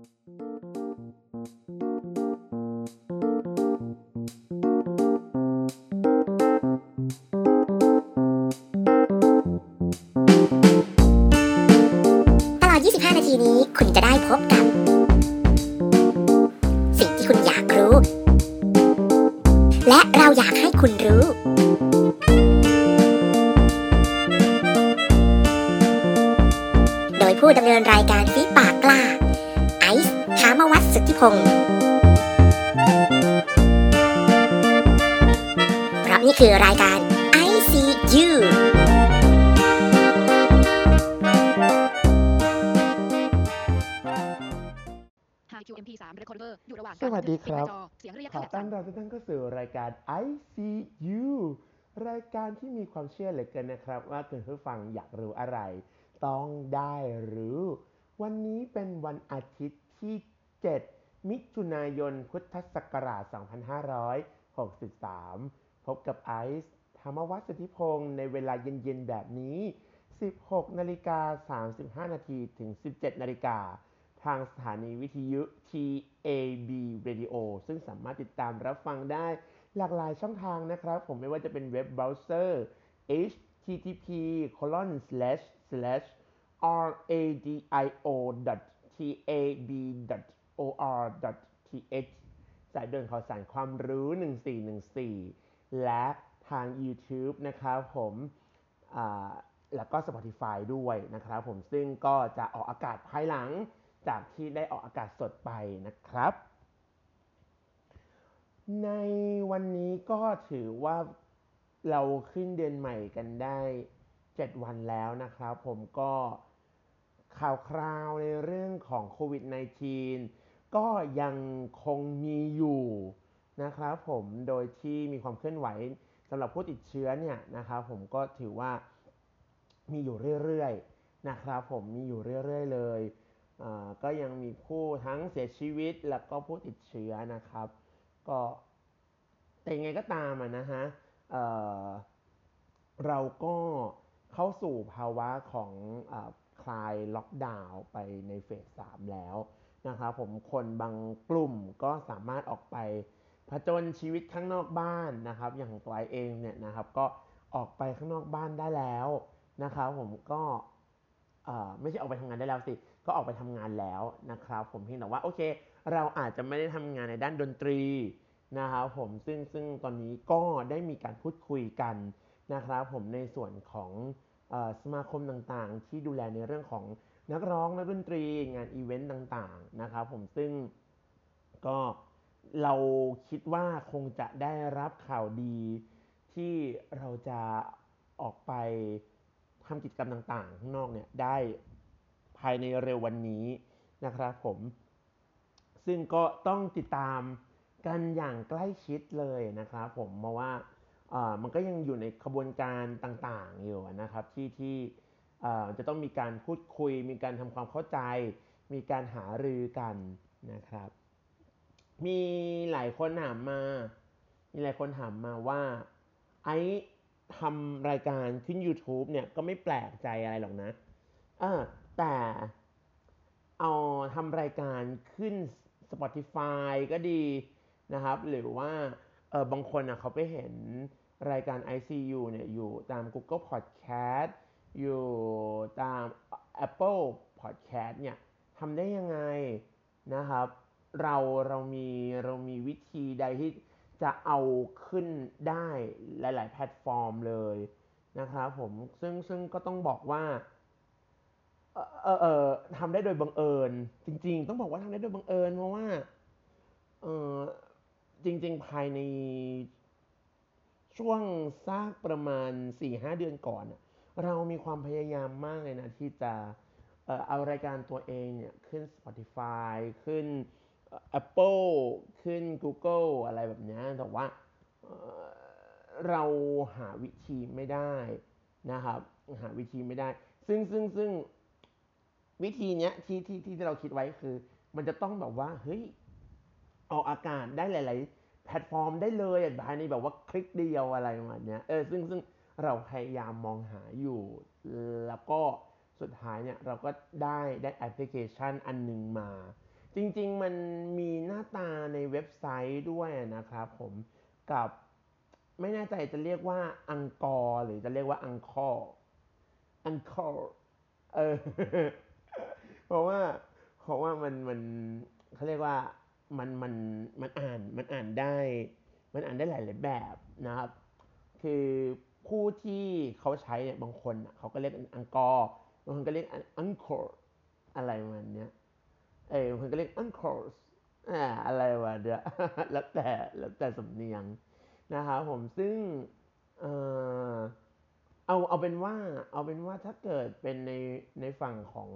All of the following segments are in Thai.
ต เพราะนี่คือรายการ ICU ไฮ QMP3 Recorder อยู่ระหว่างสวัสดีครับกาบันทึกเสียงเรียกขอขนาดต้อสั้นนรับทุกท่านเข้าสู่รายการ ICU รายการที่มีความเชื่อเหลือเกินนะครับ ว่าคุณผู้ฟังอยากรู้อะไร ต้องได้รู้ วันนี้เป็นวันอาทิตย์ที่ 7 มิถุนายนพุทธศักราช 2563 พบกับไอซ์ธรรมวัฒน์สุทธิพงศ์ในเวลาเย็นๆ แบบนี้ 16นาฬิกา35 นาทีถึง 17 นาฬิกา ทางสถานีวิทยุ TAB Radio ซึ่งสามารถติดตามรับฟังได้หลากหลายช่องทางนะครับ ผมไม่ว่าจะเป็นเว็บเบราว์เซอร์ http colon slash slash radio tab or th สายด่วนข่าวสารความรู้ 1414 และทาง YouTube นะครับผมแล้วก็ Spotify ด้วยนะครับผมซึ่งก็จะออกอากาศภายหลังจากที่ได้ออกอากาศสดไปนะครับ ในวันนี้ก็ถือว่าเราขึ้นเดือนใหม่กันได้ 7 วันแล้วนะครับ ผมก็ข่าวคราวในเรื่องของโควิด -19 ก็ยังคงมีอยู่นะครับผมโดยที่มีความเคลื่อนไหวสำหรับผู้ติดเชื้อเนี่ยนะครับผมก็ถือว่ามีอยู่เรื่อยๆนะครับผมมีอยู่เรื่อยๆเลยก็ยังมีผู้ทั้งเสียชีวิตแล้วก็ผู้ติดเชื้อนะครับ ก็แต่ยังไงก็ตามนะฮะเเราก็เข้าสู่ภาวะของอคลายล็อกดาวน์ไปในเฟส 3 แล้ว นะครับผมคนบางกลุ่มก็สามารถออกไปผจญชีวิตข้างนอกบ้านนะครับ อย่างตัวเองเนี่ยนะครับ ก็ออกไปข้างนอกบ้านได้แล้วนะครับ ผมก็ไม่ใช่ออกไปทำงานได้แล้วสิ ก็ออกไปทำงานแล้วนะครับ ผมเพียงแต่ว่าโอเค เราอาจจะไม่ได้ทำงานในด้านดนตรีนะครับผมซึ่งซึ่งตอนนี้ก็ได้มีการพูดคุยกันนะครับ ผมในส่วนของอสมาคมต่างๆ ที่ดูแลในเรื่องของ นักร้องนักดนตรีงานอีเวนต์ต่างๆนะครับผมซึ่งก็เราคิดว่าคงจะได้รับข่าวดีที่เราจะออกไปทำกิจกรรมต่างๆ ข้างนอกเนี่ยได้ภายในเร็ววันนี้นะครับผม ซึ่งก็ต้องติดตามกันอย่างใกล้ชิดเลยนะครับผมเพราะว่ามันก็ยังอยู่ในขบวนการต่างๆอยู่นะครับที่ที่ จะต้องมีการพูดคุย มีการทำความเข้าใจ มีการหารือกันนะครับ มีหลายคนถามมา มีหลายคนถามมาว่าไอ้ทำรายการขึ้น YouTube เนี่ยก็ไม่แปลกใจอะไรหรอกนะเออแต่เอาทำรายการขึ้น Spotify ก็ดีนะครับ หรือว่าเออบางคนอะเขาไปเห็นรายการ ICU เนี่ยอยู่ตาม Google Podcast อยู่ตาม Apple Podcast เนี่ยทำได้ยังไงนะครับ เราเรามีเรามีวิธีใดที่จะเอาขึ้นได้หลาย ๆ แพลตฟอร์มเลยนะครับผมซึ่งซึ่งก็ต้องบอกว่าเออเออทำได้โดยบังเอิญ จริง ๆ ต้องบอกว่าทำได้โดยบังเอิญเพราะว่าเออจริง ๆ ภายในช่วงซากประมาณ4-5 เดือนก่อนน่ะ เรามีความพยายามมากเลยนะที่จะเอารายการตัวเองเนี่ยขึ้น Spotify ขึ้น Apple ขึ้น Google อะไรแบบนี้แต่ว่าเราหาวิธีไม่ได้นะครับหาวิธีไม่ได้ ซึ่งซึ่งซึ่งวิธีเนี้ยที่ที่ที่เราคิดไว้คือ มันจะต้องแบบว่าเฮ้ยออกอากาศได้หลาย ๆ แพลตฟอร์มได้เลยอะภายในแบบว่าคลิกเดียวอะไรประมาณเนี้ยเออซึ่งซึ่ง เราพยายามมองหาอยู่ แล้วก็สุดท้ายเนี่ยเราก็ได้ได้แอปพลิเคชันอันหนึ่งมา จริงๆมันมีหน้าตาในเว็บไซต์ด้วยนะครับผมกับไม่แน่ใจจะเรียกว่าอังกอร์หรือจะเรียกว่าอังคออังคอรเออเพราะว่าเพราะว่ามันมันเขาเรียกว่ามันมันมันอ่านมันอ่านได้ มันอ่านได้หลายๆแบบนะครับ คือ ผู้ที่เขาใช้เนี่ยบางคนเขาก็เรียกอังกอร์บางคนก็เรียกอังคอร์อะไรประมาณเนี้ยเออบางคนก็เรียกอังคอร์อ่าอะไรวะเดี๋ยวแล้วแต่แล้วแต่สำเนียงนะครับผมซึ่งเออเอาเอาเป็นว่าเอาเป็นว่าถ้าเกิดเป็นในในฝั่งของ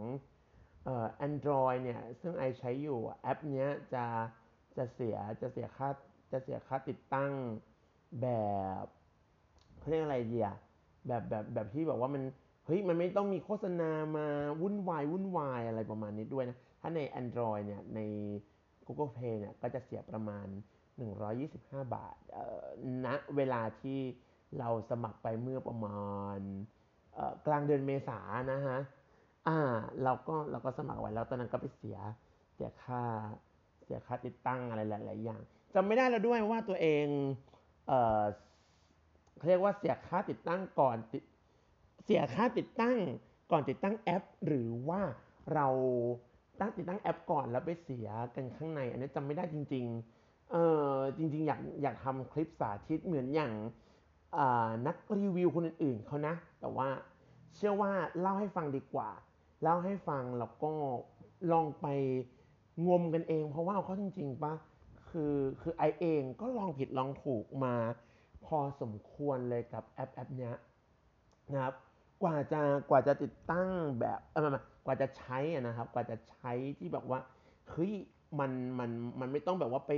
เอ่อ Android เนี่ย ซึ่งไอใช้อยู่แอปเนี้ยจะจะเสียจะเสียค่าจะเสียค่าติดตั้งแบบ เขาเรียกอะไรดีอะแบบแบบแบบที่แบบว่ามันเฮ้ยมันไม่ต้องมีโฆษณามาวุ่นวายวุ่นวายอะไรประมาณนี้ด้วยนะ ถ้าใน Android เนี่ยใน Google Play เนี่ยก็จะเสียประมาณ 125 บาทณนะเวลาที่เราสมัครไปเมื่อประมาณกลางเดือนเมษานะฮะอ่าเราก็เราก็สมัครไว้แล้วตอนนั้นก็ไปเสียเสียค่าเสียค่าติดตั้งอะไรหลาย ๆ อย่างจำไม่ได้แล้วด้วยว่าตัวเองเออ เขาเรียกว่าเสียค่าติดตั้งก่อนติดเสียค่าติดตั้งก่อนติดตั้งแอป หรือว่าเราตั้งติดตั้งแอปก่อนแล้วไปเสียกันข้างใน อันนี้จำไม่ได้จริง ๆ เออจริง ๆ อยากอยากทำคลิปสาธิตเหมือนอย่างนักรีวิวคนอื่นๆเขานะ แต่ว่าเชื่อว่าเล่าให้ฟังดีกว่า เล่าให้ฟังแล้วก็ลองไปงมกันเอง เพราะว่าเขาจริงๆปะคือคือไอเองก็ลองผิดลองถูกมา พอสมควรเลยกับแอปแอปเนี้ยนะครับ กว่าจะกว่าจะติดตั้งแบบเออไม่ไม่กว่าจะใช้นะครับ กว่าจะใช้ที่แบบว่าเฮ้ยมันมันมันไม่ต้องแบบว่าไป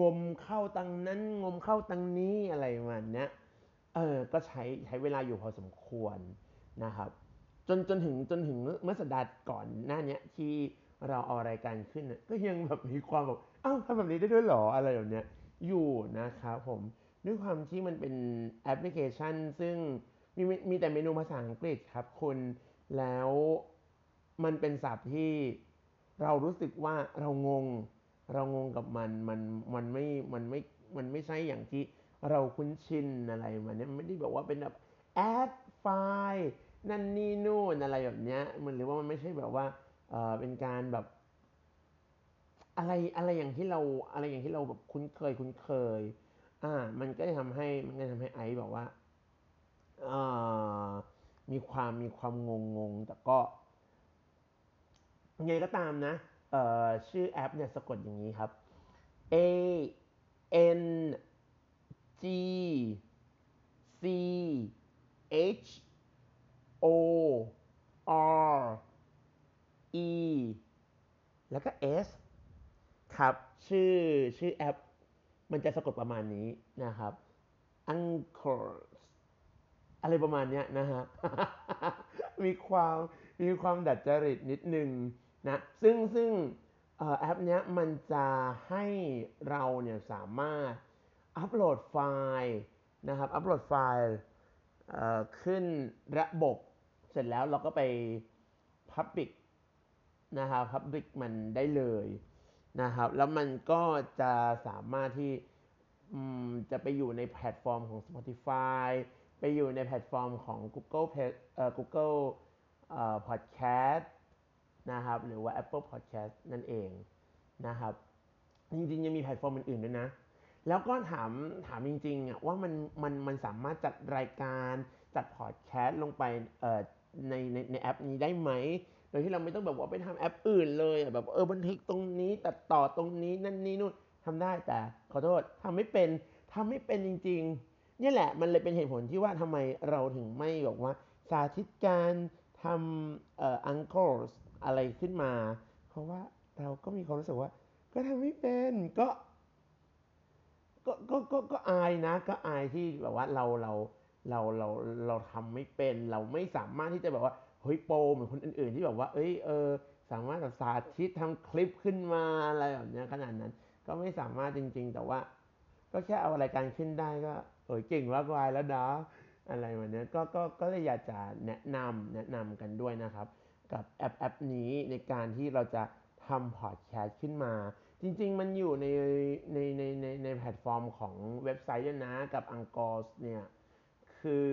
งมเข้าตังนั้น งมเข้าตังนี้อะไรมันเนี้ยเออก็ใช้ใช้เวลาอยู่พอสมควรนะครับ จนจนถึงจนถึงเมื่อสัปดาห์ก่อนหน้านี้ที่เราเอารายการขึ้นก็ยังแบบมีความแบบอ้าวทำแบบนี้ได้ด้วยหรออะไรแบบเนี้ยอยู่นะครับผม ด้วยความที่มันเป็นแอปพลิเคชัน ซึ่งมีมีแต่เมนูภาษาอังกฤษครับคุณแล้วมันเป็นศัพท์ที่เรารู้สึกว่าเรางง เรางงกับมันมันมันไม่มันไม่มันไม่ใช่อย่างที่เราคุ้นชินอะไรมันเนี่ยไม่ได้บอกว่าเป็นแบบแอดไฟล์นั่นนี่นู่นอะไรแบบเนี้ยมันหรือว่ามันไม่ใช่แบบว่าเออเป็นการแบบ อะไรอะไรอย่างที่เราอะไรอย่างที่เราแบบคุ้นเคยคุ้นเคย อ่า มันก็จะทำให้มันก็จะทำให้ไอซ์บอกว่ามีความมีความงงงแต่ก็ยังไงก็ตามนะชื่อแอปเนี่ยสะกดอย่างนี้ครับ A N G C H O R E แล้วก็ S ครับ ชื่อชื่อแอป มันจะสะกดประมาณนี้นะครับ Anchor อะไรประมาณนี้นะฮะ มีความมีความดัดจริตนิดนึงนะ ซึ่งซึ่งแอปนี้มันจะให้เราเนี่ยสามารถอัปโหลดไฟล์นะครับ อัปโหลดไฟล์ขึ้นระบบเสร็จแล้วเราก็ไป Public นะครับ Public มันได้เลย นะครับ แล้วมันก็จะสามารถที่จะไปอยู่ในแพลตฟอร์มของ Spotify ไปอยู่ในแพลตฟอร์มของ Google เอ่อ Google เอ่อ Podcast นะครับ หรือว่า Apple Podcast นั่นเองนะครับ จริงๆ ยังมีแพลตฟอร์มอื่นๆด้วยนะ แล้วก็ถามถามจริงๆอะว่ามันมันมันสามารถจัดรายการจัดพอดแคสต์ลงไปเอ่อในในในแอปนี้ได้ไหม ยที่เราไม่ต้องแบบว่าไปทำแอปอื่นเลยแบบเออบันทึกตรงนี้ตัดต่อตรงนี้นั่นนี่นู่นทำได้แต่ขอโทษทำไม่เป็นทำไม่เป็นจริงๆนี่แหละมันเลยเป็นเหตุผลที่ว่าทำไมเราถึงไม่บอกว่าสาธิตการทำเอ่ออังกอร์อะไรขึ้นมา เพราะว่าเราก็มีความรู้สึกว่า ก็ทำไม่เป็นก็ก็ก็ก็ก็อายนะ ก็อายที่แบบว่าเราเราเราเราเราทำไม่เป็น เราไม่สามารถที่จะแบบว่า เฮ้ย pro เหมือนคนอื่น ๆ ที่แบบว่า เอ้ยเออสามารถแบบสาธิตทำคลิปขึ้นมาอะไรแบบนี้ขนาดนั้น ก็ไม่สามารถจริง ๆ แต่ว่า ก็แค่เอารายการขึ้นได้ก็เออเก่งมากมายแล้วนะอะไรแบบนี้ก็ก็ก็เลยอยากจะแนะนำแนะนำกันด้วยนะครับ กับแอปแอปนี้ในการที่เราจะทำพอดแคสต์ขึ้นมา จริง ๆ มันอยู่ในในในในในแพลตฟอร์มของเว็บไซต์ด้วยนะกับ a n g o r เนี่ยคือ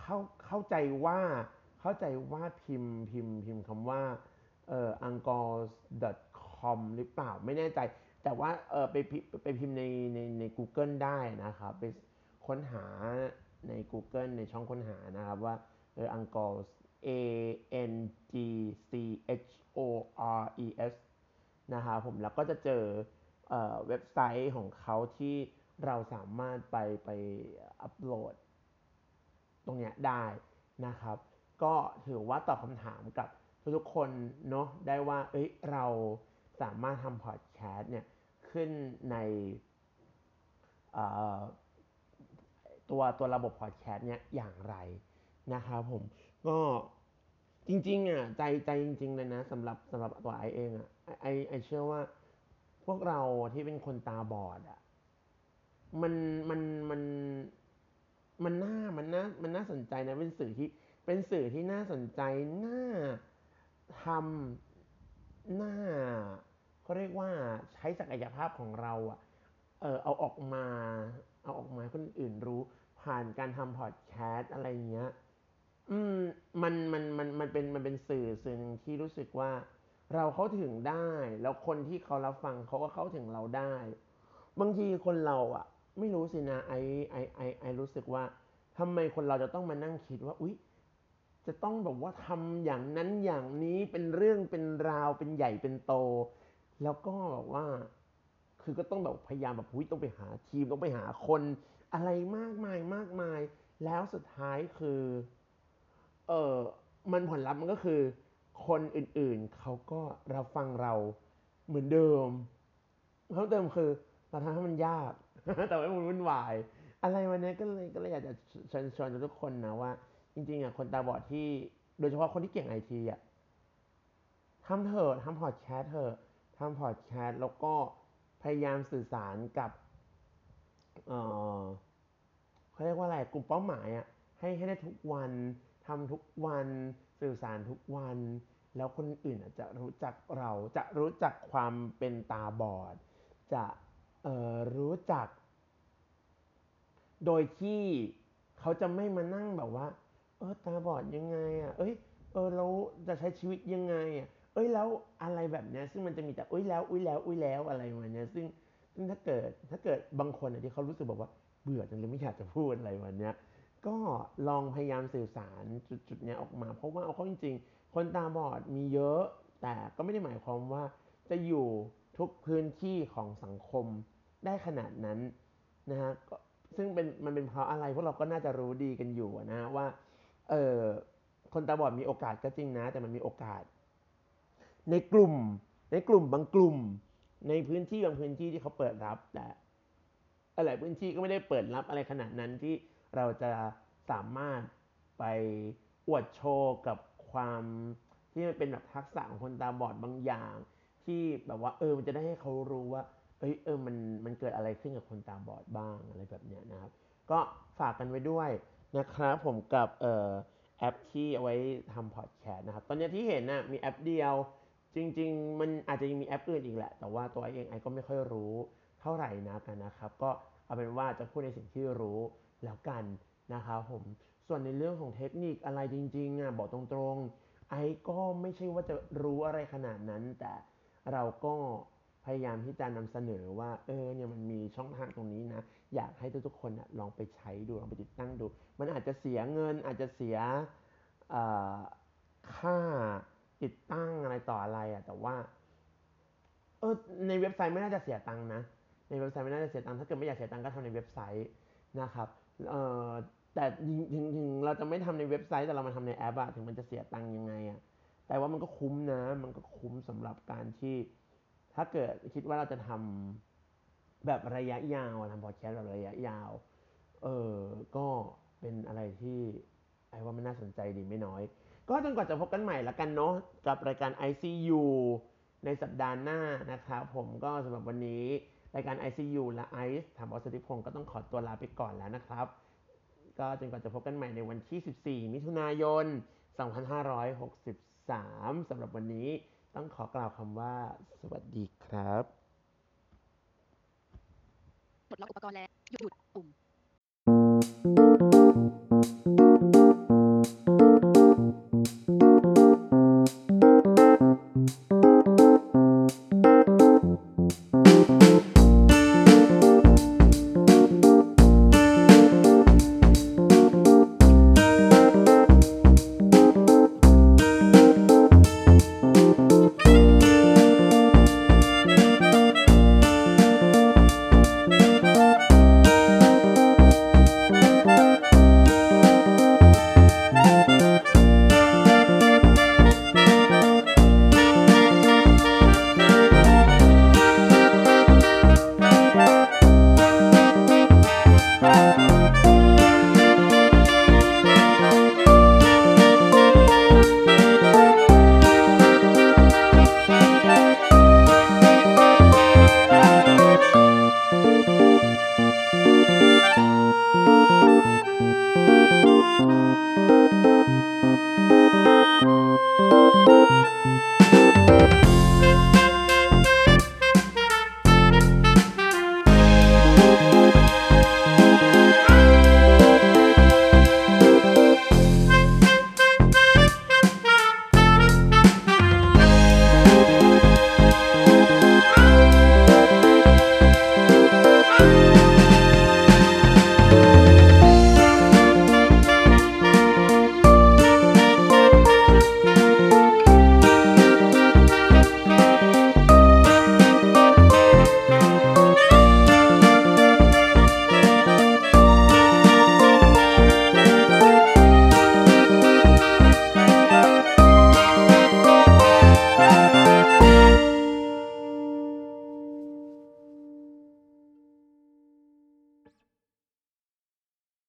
เข้าเข้าใจว่าเข้าใจว่าพิมพ์พิมพ์พิมพ์คำว่าเอ่อ angkor.com หรือเปล่าไม่แน่ใจ แต่ว่าเออไปไปพิมพ์ในในใน Google ได้นะครับไปค้นหาใน Google ในช่องค้นหานะครับว่าเออ angkor a n g c h o r e s นะครับผมแล้วก็จะเจอเว็บไซต์ของเขาที่เราสามารถไปไปอัปโหลด รงเนี้ยได้นะครับ ก็ถือว่าตอบคำถามกับทุกๆคนเนาะได้ว่าเอ้ยเราสามารถทำพอดแคสต์เนี่ยขึ้นในตัวตัวระบบพอดแคสต์เนี่ยอย่างไรนะครับผมก็จริงๆอะใจใจจริง ๆ เลยนะสำหรับสำหรับตัวไอเองอะไอไอเชื่อว่าพวกเราที่เป็นคนตาบอดอะมันมันมัน มันน่ามันน่ามันน่าสนใจนะเป็นสื่อที่เป็นสื่อที่น่าสนใจน่าทำน่าเขาเรียกว่าใช้ศักยภาพของเราอะเออเอาออกมา เอาออกมาคนอื่นรู้ผ่านการทำพอดแคสต์อะไรเงี้ย อืมมันมันมันมันเป็นมันเป็นสื่อสื่อหนึ่งที่รู้สึกว่า เราเข้าถึงได้ แล้วคนที่เขารับฟังเขาก็เข้าถึงเราได้ บางทีคนเราอะ ไม่รู้สินะไอไอไอไอรู้สึกว่าทำไมคนเราจะต้องมานั่งคิดว่า อุ๊ย จะต้องแบบว่าทำอย่างนั้นอย่างนี้เป็นเรื่องเป็นราวเป็นใหญ่เป็นโต แล้วก็แบบว่า คือก็ต้องแบบพยายามแบบอุ้ยต้องไปหาทีมต้องไปหาคนอะไรมากมายมากมาย แล้วสุดท้ายคือ เออมันผลลัพธ์มันก็คือ คนอื่นๆเขาก็รับฟังเราเหมือนเดิมเพิ่มเติมคือเราทำให้มันยากแต่ว่ามันวุ่นวาย อะไรวันนี้ก็เลยก็เลยอยากจะเชิญชวนทุกคนนะว่า จริงๆอะคนตาบอดที่โดยเฉพาะคนที่เก่งไอทีอะทำเถอะทำพอดแคสต์เถอะทำพอดแคสต์แล้วก็พยายามสื่อสารกับเออเขาเรียกว่าอะไรกลุ่มเป้าหมายอะให้ให้ได้ทุกวันทำทุกวันสื่อสารทุกวัน แล้วคนอื่นจะรู้จักเราจะรู้จักความเป็นตาบอด จะ รู้จัก โดยที่เขาจะไม่มานั่งแบบว่า เออตาบอดยังไงอะ เอ้ย เออเราจะใช้ชีวิตยังไงอะ เอ้ยแล้วอะไรแบบเนี้ย ซึ่งมันจะมีแต่อุ้ยแล้วอุ้ยแล้วอุ้ยแล้วอะไรแบบเนี้ย ซึ่งซึ่งถ้าเกิดถ้าเกิดบางคนที่เขารู้สึกแบบว่าเบื่อจนเลยไม่อยากจะพูดอะไรแบบเนี้ยก็ลองพยายามสื่อสารจุดๆนี้ยออกมา เพราะว่าเอาเข้าจริง ๆ คนตาบอดมีเยอะ แต่ก็ไม่ได้หมายความว่าจะอยู่ ทุกพื้นที่ของสังคมได้ขนาดนั้นนะฮะซึ่งเป็นมันเป็นเพราะอะไรพวกเราก็น่าจะรู้ดีกันอยู่นะว่าเออคนตาบอดมีโอกาสก็จริงนะ แต่มันมีโอกาส ในกลุ่ม ในกลุ่มบางกลุ่ม ในพื้นที่บางพื้นที่ที่เขาเปิดรับแต่อะไรพื้นที่ก็ไม่ได้เปิดรับอะไรขนาดนั้นที่เราจะสามารถไปอวดโชว์กับความที่มันเป็นแบบทักษะของคนตาบอดบางอย่าง ที่แบบว่าเออมันจะได้ให้เขารู้ว่าเอ้ยเออมันมันเกิดอะไรขึ้นกับคนตาบอดบ้างอะไรแบบเนี้ยนะครับ ก็ฝากกันไว้ด้วยนะครับผมกับเอ่อแอปที่เอาไว้ทำพอดแคสต์นะครับ ตอนนี้ที่เห็นนะ่ะมีแอปเดียว จริง ๆ มันอาจจะยังมีแอปอื่นอีกแหละ แต่ว่าตัวเองไอก็ไม่ค่อยรู้เท่าไหร่นะกันนะครับ ก็เอาเป็นว่าจะพูดในสิ่งที่รู้แล้วกันนะครับผมส่วนในเรื่องของเทคนิคอะไรจริงๆอะบอกตรงๆ ไอ้ก็ไม่ใช่ว่าจะรู้อะไรขนาดนั้น แต่ เราก็พยายามที่จะนำเสนอว่าเออเนี่ยมันมีช่องทางตรงนี้นะ อยากให้ทุกๆคนนะลองไปใช้ดูลองไปติดตั้งดู มันอาจจะเสียเงินอาจจะเสียค่าติดตั้งอะไรต่ออะไรอะแต่ว่าเออในเว็บไซต์ไม่น่าจะเสียตังค์นะ ในเว็บไซต์ไม่น่าจะเสียตังค์ถ้าเกิดไม่อยากเสียตังค์ก็ทำในเว็บไซต์นะครับเอ่อแต่ถึงถึงเราจะไม่ทำในเว็บไซต์แต่เรามาทำในแอปอะถึงมันจะเสียตังค์ยังไงอะ แต่ว่ามันก็คุ้มนะ มันก็คุ้มสำหรับการที่ ถ้าเกิดคิดว่าเราจะทำแบบระยะยาวทำพอดแคสต์แบบระยะยาว เออก็เป็นอะไรที่ไอ้ว่ามันน่าสนใจดีไม่น้อย ก็จนกว่าจะพบกันใหม่ละกันเนาะกับรายการ ICU ในสัปดาห์หน้านะครับผมก็สำหรับวันนี้รายการ ICU และไอซ์ถามอสติพงศ์ก็ต้องขอตัวลาไปก่อนแล้วนะครับ ก็จนกว่าจะพบกันใหม่ในวันที่ 14 มิถุนายน 2564 3สำหรับวันนี้ต้องขอกล่าวคำว่า สวัสดีครับ ปลดล็อกอุปกรณ์แล้วหยุดปุ่ม